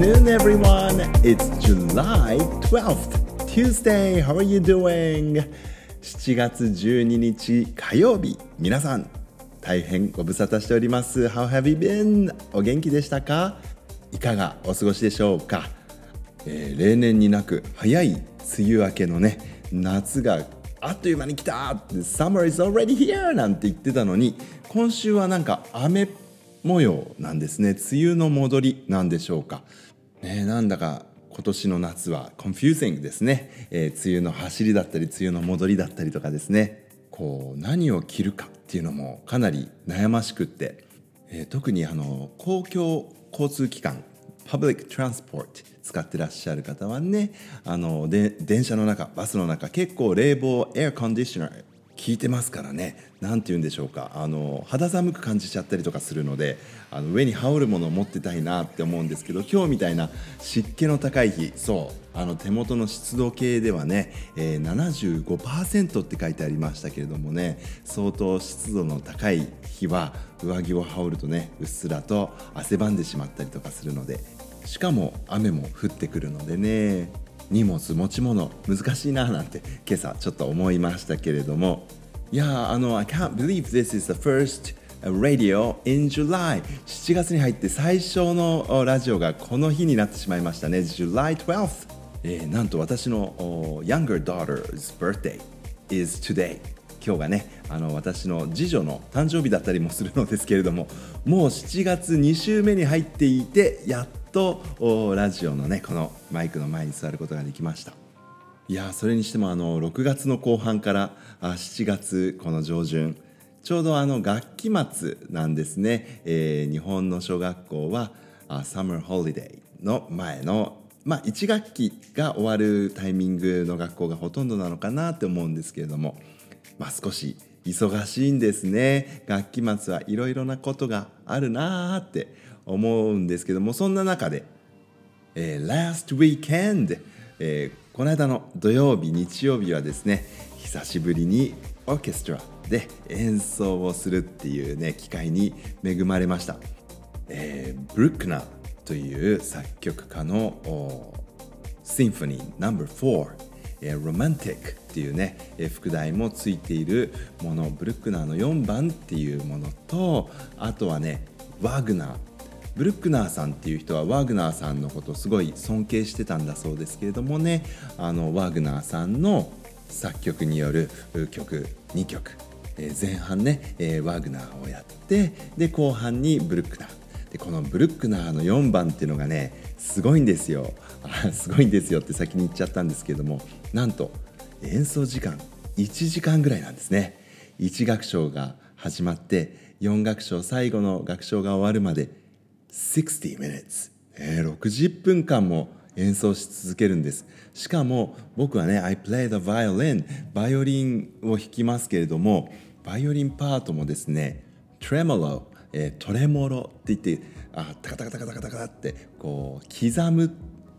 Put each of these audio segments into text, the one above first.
afternoon, everyone. It's July 12th, Tuesday. How are you doing? 7月12日火曜日。皆さん、大変ご無沙汰しております。How have you been? お元気でしたか？いかがお過ごしでしょうか、えー、例年になく早い梅雨明けのね、夏があっという間に来たって Summer is already here なんて言ってたのに今週はなんか雨模様なんですね梅雨の戻りなんでしょうか、ね、なんだか今年の夏は confusing ですね、えー、梅雨の走りだったり梅雨の戻りだったりとかですね。こう何を着るかっていうのもかなり悩ましくって、えー、特にあの公共交通機関 public transport 使ってらっしゃる方はねあので電車の中バスの中結構冷房エアコンディショナー効いてますからね。何て言うんでしょうか。あの肌寒く感じちゃったりとかするのであの上に羽織るものを持ってたいなって思うんですけど今日みたいな湿気の高い日そうあの手元の湿度計ではね、えー、75%って書いてありましたけれどもね相当湿度の高い日は上着を羽織るとねうっすらと汗ばんでしまったりとかするのでしかも雨も降ってくるのでね。荷物持ち物難しいななんて今朝ちょっと思いましたけれども。いやあの I can't believe this is the first radio in July. 7月に入って最初のラジオがこの日になってしまいましたね。July 12th、えー、なんと私の younger daughter's birthday is today. 今日がねあの私の次女の誕生日だったりもするのですけれどももう7月2週目に入っていてやっとラジオのねこのマイクの前に座ることができました。いやそれにしてもあの6月の後半から7月この上旬ちょうどあの学期末なんですね、えー、日本の小学校はサマーホリデーの前のまあ、1学期が終わるタイミングの学校がほとんどなのかなって思うんですけれどもまあ、少し忙しいんですね。学期末はいろいろなことがあるなーって思うんですけどもそんな中で、えー、Last Weekend、えー、この間の土曜日日曜日はですね久しぶりにオーケストラで演奏をするっていうね機会に恵まれました、えー、ブルックナーという作曲家のシンフォニー No.4 えー、ロマンティックっていうね、副題もついているものブルックナーの4番っていうものとあとはねワグナーブルックナーさんっていう人はワーグナーさんのことすごい尊敬してたんだそうですけれどもね。あのワーグナーさんの作曲による曲2曲、え、前半ね、えー、グナーをやってで後半にブルックナー。でこのブルックナーの4番っていうのがねすごいんですよ。すごいんですよって先に言っちゃったんですけどもなんと演奏時間1時間ぐらいなんですね。1楽章が始まって4楽章最後の楽章が終わるまで60 minutes、えー、60分間も演奏し続けるんです。しかも僕はね I play the violin バイオリンを弾きますけれどもバイオリンパートもですね tremolo えー、トレモロって言ってあタカタカタカタカタカってこう刻む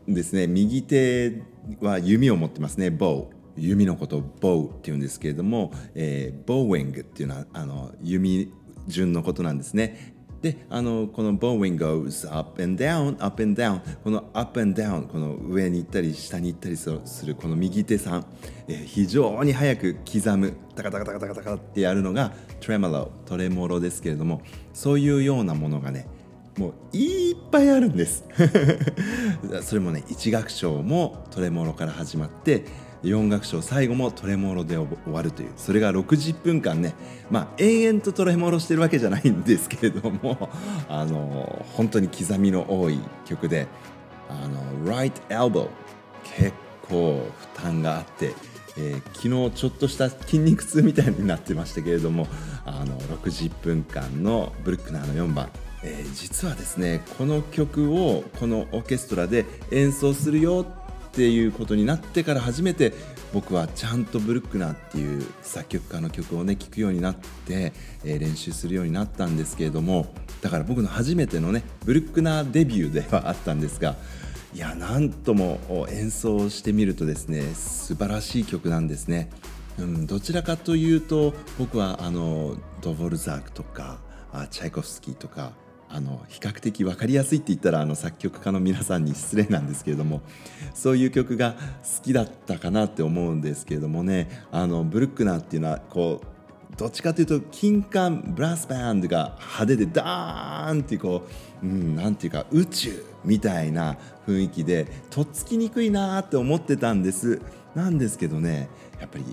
んですね。右手は弓を持ってますね。ボウ弓のことをボウって言うんですけれども、えー、ボーウィングっていうのはあの弓順のことなんですね。であのこの bowing goes up and down up and down. この up and down この上に行ったり下に行ったりするこの右手さん、えー、非常に早く刻むタカタカタカタカタカってやるのがトレモロトレモロですけれどもそういうようなものがねもういっぱいあるんです。それもね1楽章もトレモロから始まって4楽章最後もトレモロで終わるという。それが60分間ね。まあ延々とトレモロしてるわけじゃないんですけれども あの本当に刻みの多い曲であの Right Elbow 結構負担があって、えー、昨日ちょっとした筋肉痛みたいになってましたけれどもあの60分間のブルックナーの4番。えー、実はですねこの曲をこのオーケストラで演奏するよっっていうことになってから初めて僕はちゃんとブルックナーっていう作曲家の曲をね聴くようになって、えー、練習するようになったんですけれどもだから僕の初めてのねブルックナーデビューではあったんですがいやなんとも演奏してみるとですね素晴らしい曲なんですね。うん、どちらかというと僕はあのドボルザークとかあチャイコフスキーとかあの比較的分かりやすいって言ったらあの作曲家の皆さんに失礼なんですけれどもそういう曲が好きだったかなって思うんですけれどもねあのブルックナーっていうのはこうどっちかというと金管ブラスバンドが派手でダーンってこう、うん、なんていうか宇宙みたいな雰囲気でとっつきにくいなって思ってたんです。なんですけどねやっぱり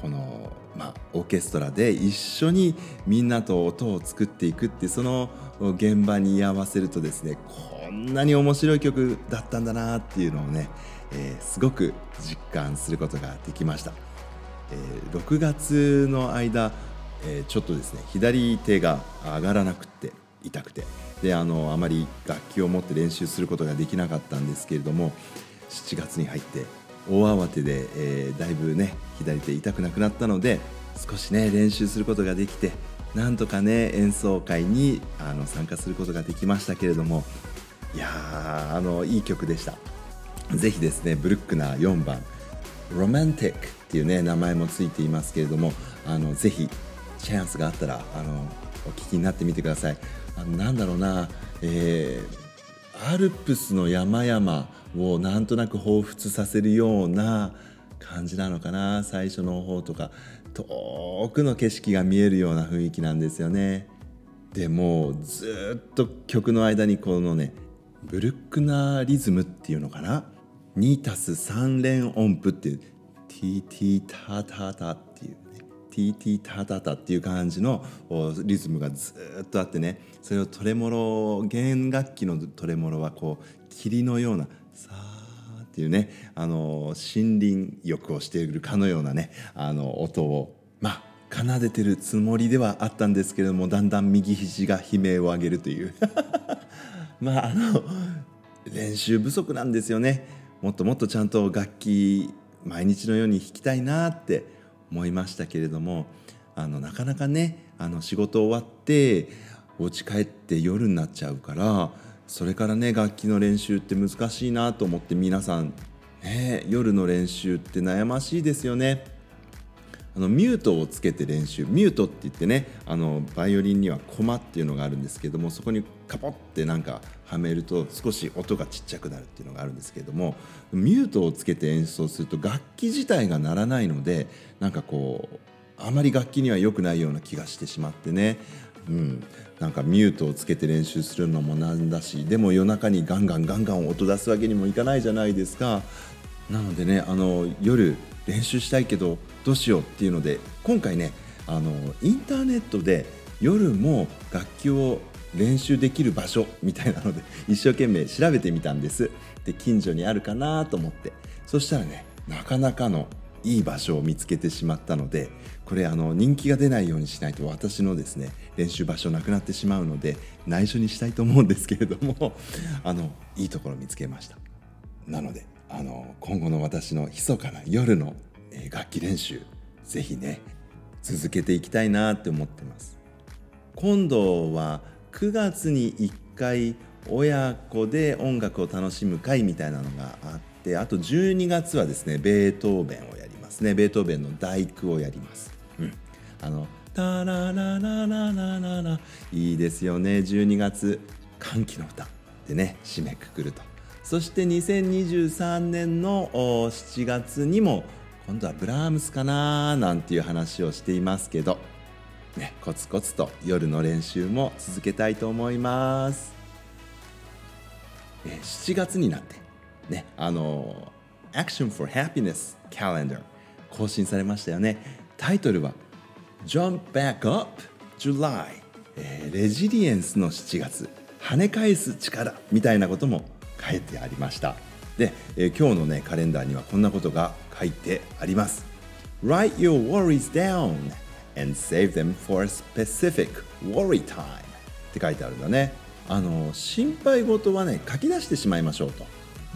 この、まあ、オーケストラで一緒にみんなと音を作っていくってその現場に居合わせるとですねこんなに面白い曲だったんだなっていうのをね、えー、すごく実感することができました。えー、6月の間、えー、ちょっとですね左手が上がらなくって痛くてであのあまり楽器を持って練習することができなかったんですけれども7月に入って大慌てで、えー、だいぶね左手痛くなくなったので少しね練習することができてなんとかね演奏会にあの参加することができましたけれどもいやーあのいい曲でした。ぜひですねブルックナー4番「ロマンティック」っていうね名前もついていますけれどもあのぜひチャンスがあったらあのお聞きになってみてください。あのなんだろうな、えー、アルプスの山々をなんとなく彷彿させるような感じなのかな。最初の方とか遠くの景色が見えるような雰囲気なんですよね。でもずっと曲の間にこのねブルックナーリズムっていうのかな。2たす3連音符っていうティティタタタっていうね。ティーティータタタっていう感じのリズムがずっとあってね。それをトレモロ弦楽器のトレモロはこう霧のようなさーっていうねあの森林浴をしているかのようなねあの音をまあ奏でてるつもりではあったんですけれどもだんだん右肘が悲鳴を上げるという。まああの練習不足なんですよね。もっともっとちゃんと楽器毎日のように弾きたいなって思いましたけれどもあのなかなかねあの仕事終わってお家帰って夜になっちゃうからそれからね楽器の練習って難しいなと思って皆さん、ね、夜の練習って悩ましいですよね。あのミュートをつけて練習ミュートって言ってねあのバイオリンにはコマっていうのがあるんですけどもそこにカポってなんかはめると少し音がちっちゃくなるっていうのがあるんですけれどもミュートをつけて演奏すると楽器自体が鳴らないのでなんかこうあまり楽器には良くないような気がしてしまってね。うん、なんかミュートをつけて練習するのもなんだしでも夜中にガンガンガンガン音出すわけにもいかないじゃないですか。なのでねあの夜練習したいけどどうしようっていうので今回ねあのインターネットで夜も楽器を練習できる場所みたいなので 一生懸命調べてみたんです。で近所にあるかなと思って。そしたらねなかなかのいい場所を見つけてしまったのでこれあの人気が出ないようにしないと私のですね練習場所なくなってしまうので内緒にしたいと思うんですけれども あのいいところ見つけました。なのであの今後の私の密かな夜の楽器練習ぜひね続けていきたいなって思ってます。今度は9月に1回親子で音楽を楽しむ会みたいなのがあってあと12月はですねベートーベンをやりますね。ベートーベンの第九をやります、うん、あのタラララララララいいですよね。12月歓喜の歌でね締めくくると。そして2023年の7月にも今度はブラームスかななんていう話をしていますけど、ね、コツコツと夜の練習も続けたいと思います。え7月になって、ね、あの Action for Happiness Calendar 更新されましたよね。タイトルは Jump Back Up July、えー、レジリエンスの7月跳ね返す力みたいなことも書いてありましたで、えー、今日のねカレンダーにはこんなことが書いてあります Write your worries down and save them for a specific worry time って書いてあるんだねあの心配事はね書き出してしまいましょうと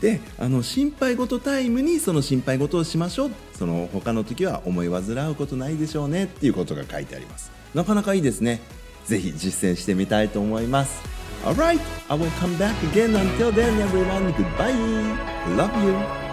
であの心配事タイムにその心配事をしましょうその他の時は思い煩うことないでしょうねっていうことが書いてありますなかなかいいですねぜひ実践してみたいと思います Alright, I will come back again. Until then, everyone, goodbye. Love you.